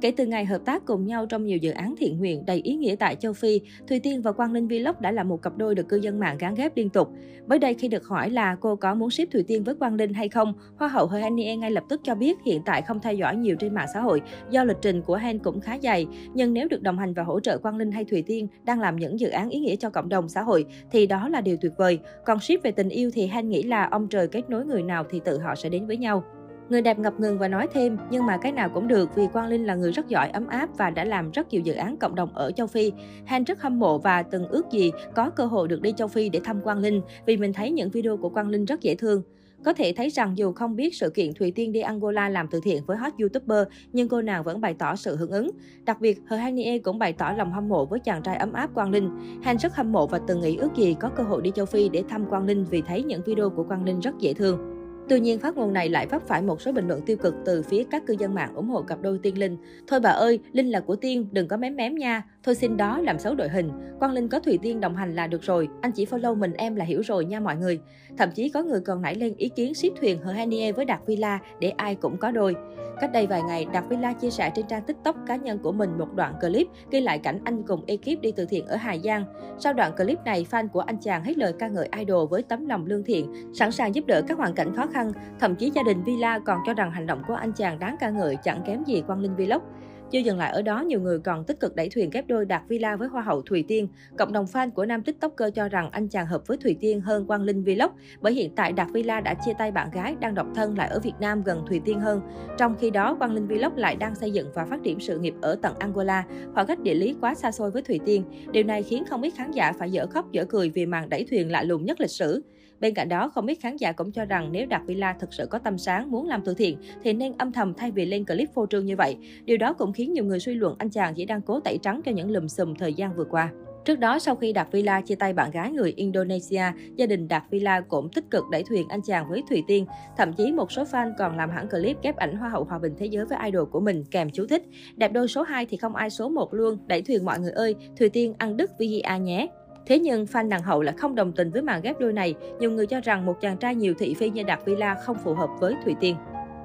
Kể từ ngày hợp tác cùng nhau trong nhiều dự án thiện nguyện đầy ý nghĩa tại châu Phi, Thùy Tiên và Quang Linh Vlog đã là một cặp đôi được cư dân mạng gán ghép liên tục. Mới đây khi được hỏi là cô có muốn ship Thùy Tiên với Quang Linh hay không, Hoa hậu Hờ Hanie ngay lập tức cho biết hiện tại không theo dõi nhiều trên mạng xã hội do lịch trình của Han cũng khá dày. Nhưng nếu được đồng hành và hỗ trợ Quang Linh hay Thùy Tiên đang làm những dự án ý nghĩa cho cộng đồng xã hội thì đó là điều tuyệt vời. Còn ship về tình yêu thì Han nghĩ là ông trời kết nối người nào thì tự họ sẽ đến với nhau. Người đẹp ngập ngừng và nói thêm, nhưng mà cái nào cũng được vì Quang Linh là người rất giỏi, ấm áp và đã làm rất nhiều dự án cộng đồng ở châu Phi. Han rất hâm mộ và từng ước gì có cơ hội được đi châu Phi để thăm Quang Linh vì mình thấy những video của Quang Linh rất dễ thương. Có thể thấy rằng dù không biết sự kiện Thùy Tiên đi Angola làm từ thiện với hot YouTuber, nhưng cô nàng vẫn bày tỏ sự hưởng ứng. Đặc biệt, Hờ Hanie cũng bày tỏ lòng hâm mộ với chàng trai ấm áp Quang Linh. Han rất hâm mộ và từng nghĩ ước gì có cơ hội đi châu Phi để thăm Quang Linh vì thấy những video của Quang Linh rất dễ thương. Tuy nhiên, phát ngôn này lại vấp phải một số bình luận tiêu cực từ phía các cư dân mạng ủng hộ cặp đôi Tiên Linh. Thôi bà ơi, Linh là của Tiên, đừng có mém mém nha. Thôi xin đó làm xấu đội hình. Quang Linh có Thùy Tiên đồng hành là được rồi. Anh chỉ follow mình em là hiểu rồi nha mọi người. Thậm chí có người còn nảy lên ý kiến ship thuyền Hờ Hanie với Đạt Villa để ai cũng có đôi. Cách đây vài ngày, Đạt Villa chia sẻ trên trang TikTok cá nhân của mình một đoạn clip ghi lại cảnh anh cùng ekip đi từ thiện ở Hà Giang. Sau đoạn clip này, fan của anh chàng hết lời ca ngợi idol với tấm lòng lương thiện, sẵn sàng giúp đỡ các hoàn cảnh khó khăn khăn. Thậm chí gia đình Villa còn cho rằng hành động của anh chàng đáng ca ngợi chẳng kém gì Quang Linh Vlog. Chưa dừng lại ở đó, nhiều người còn tích cực đẩy thuyền ghép đôi Đạt Villa với Hoa hậu Thùy Tiên. Cộng đồng fan của nam tiktoker cho rằng anh chàng hợp với Thùy Tiên hơn Quang Linh Vlog, bởi hiện tại Đạt Villa đã chia tay bạn gái đang độc thân lại ở Việt Nam gần Thùy Tiên hơn. Trong khi đó, Quang Linh Vlog lại đang xây dựng và phát triển sự nghiệp ở tận Angola, khoảng cách địa lý quá xa xôi với Thùy Tiên. Điều này khiến không ít khán giả phải dở khóc dở cười vì màn đẩy thuyền lạ lùng nhất lịch sử. Bên cạnh đó, không ít khán giả cũng cho rằng nếu Đạt Villa thực sự có tâm sáng muốn làm từ thiện thì nên âm thầm thay vì lên clip phô trương như vậy. Điều đó cũng khiến nhiều người suy luận anh chàng chỉ đang cố tẩy trắng cho những lùm xùm thời gian vừa qua. Trước đó, sau khi Đạt Villa chia tay bạn gái người Indonesia, gia đình Đạt Villa cũng tích cực đẩy thuyền anh chàng với Thùy Tiên. Thậm chí một số fan còn làm hẳn clip ghép ảnh Hoa hậu Hòa bình Thế giới với idol của mình kèm chú thích. Đẹp đôi số 2 thì không ai số 1 luôn, đẩy thuyền mọi người ơi, Thùy Tiên ăn đứt VIA nhé. Thế nhưng fan nàng hậu lại không đồng tình với màn ghép đôi này. Nhiều người cho rằng một chàng trai nhiều thị phi như Đạt Villa không phù hợp với Thùy Tiên.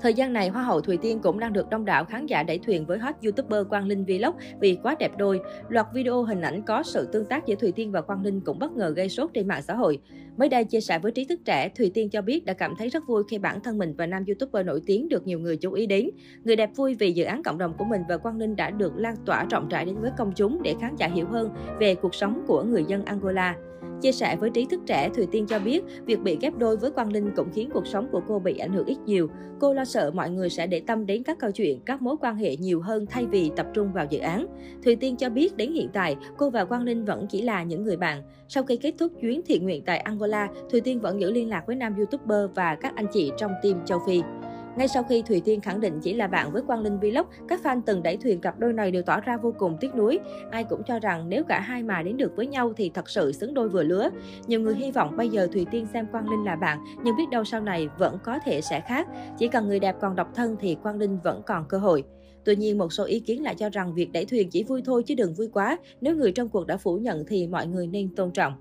Thời gian này, Hoa hậu Thùy Tiên cũng đang được đông đảo khán giả đẩy thuyền với hot YouTuber Quang Linh Vlog vì quá đẹp đôi. Loạt video hình ảnh có sự tương tác giữa Thùy Tiên và Quang Linh cũng bất ngờ gây sốt trên mạng xã hội. Mới đây chia sẻ với trí thức trẻ, Thùy Tiên cho biết đã cảm thấy rất vui khi bản thân mình và nam YouTuber nổi tiếng được nhiều người chú ý đến. Người đẹp vui vì dự án cộng đồng của mình và Quang Linh đã được lan tỏa rộng rãi đến với công chúng để khán giả hiểu hơn về cuộc sống của người dân Angola. Chia sẻ với trí thức trẻ, Thùy Tiên cho biết việc bị ghép đôi với Quang Linh cũng khiến cuộc sống của cô bị ảnh hưởng ít nhiều. Cô lo sợ mọi người sẽ để tâm đến các câu chuyện, các mối quan hệ nhiều hơn thay vì tập trung vào dự án. Thùy Tiên cho biết đến hiện tại, cô và Quang Linh vẫn chỉ là những người bạn. Sau khi kết thúc chuyến thiện nguyện tại Angola, Thùy Tiên vẫn giữ liên lạc với nam YouTuber và các anh chị trong team châu Phi. Ngay sau khi Thùy Tiên khẳng định chỉ là bạn với Quang Linh Vlog, các fan từng đẩy thuyền cặp đôi này đều tỏ ra vô cùng tiếc nuối. Ai cũng cho rằng nếu cả hai mà đến được với nhau thì thật sự xứng đôi vừa lứa. Nhiều người hy vọng bây giờ Thùy Tiên xem Quang Linh là bạn, nhưng biết đâu sau này vẫn có thể sẽ khác. Chỉ cần người đẹp còn độc thân thì Quang Linh vẫn còn cơ hội. Tuy nhiên, một số ý kiến lại cho rằng việc đẩy thuyền chỉ vui thôi chứ đừng vui quá. Nếu người trong cuộc đã phủ nhận thì mọi người nên tôn trọng.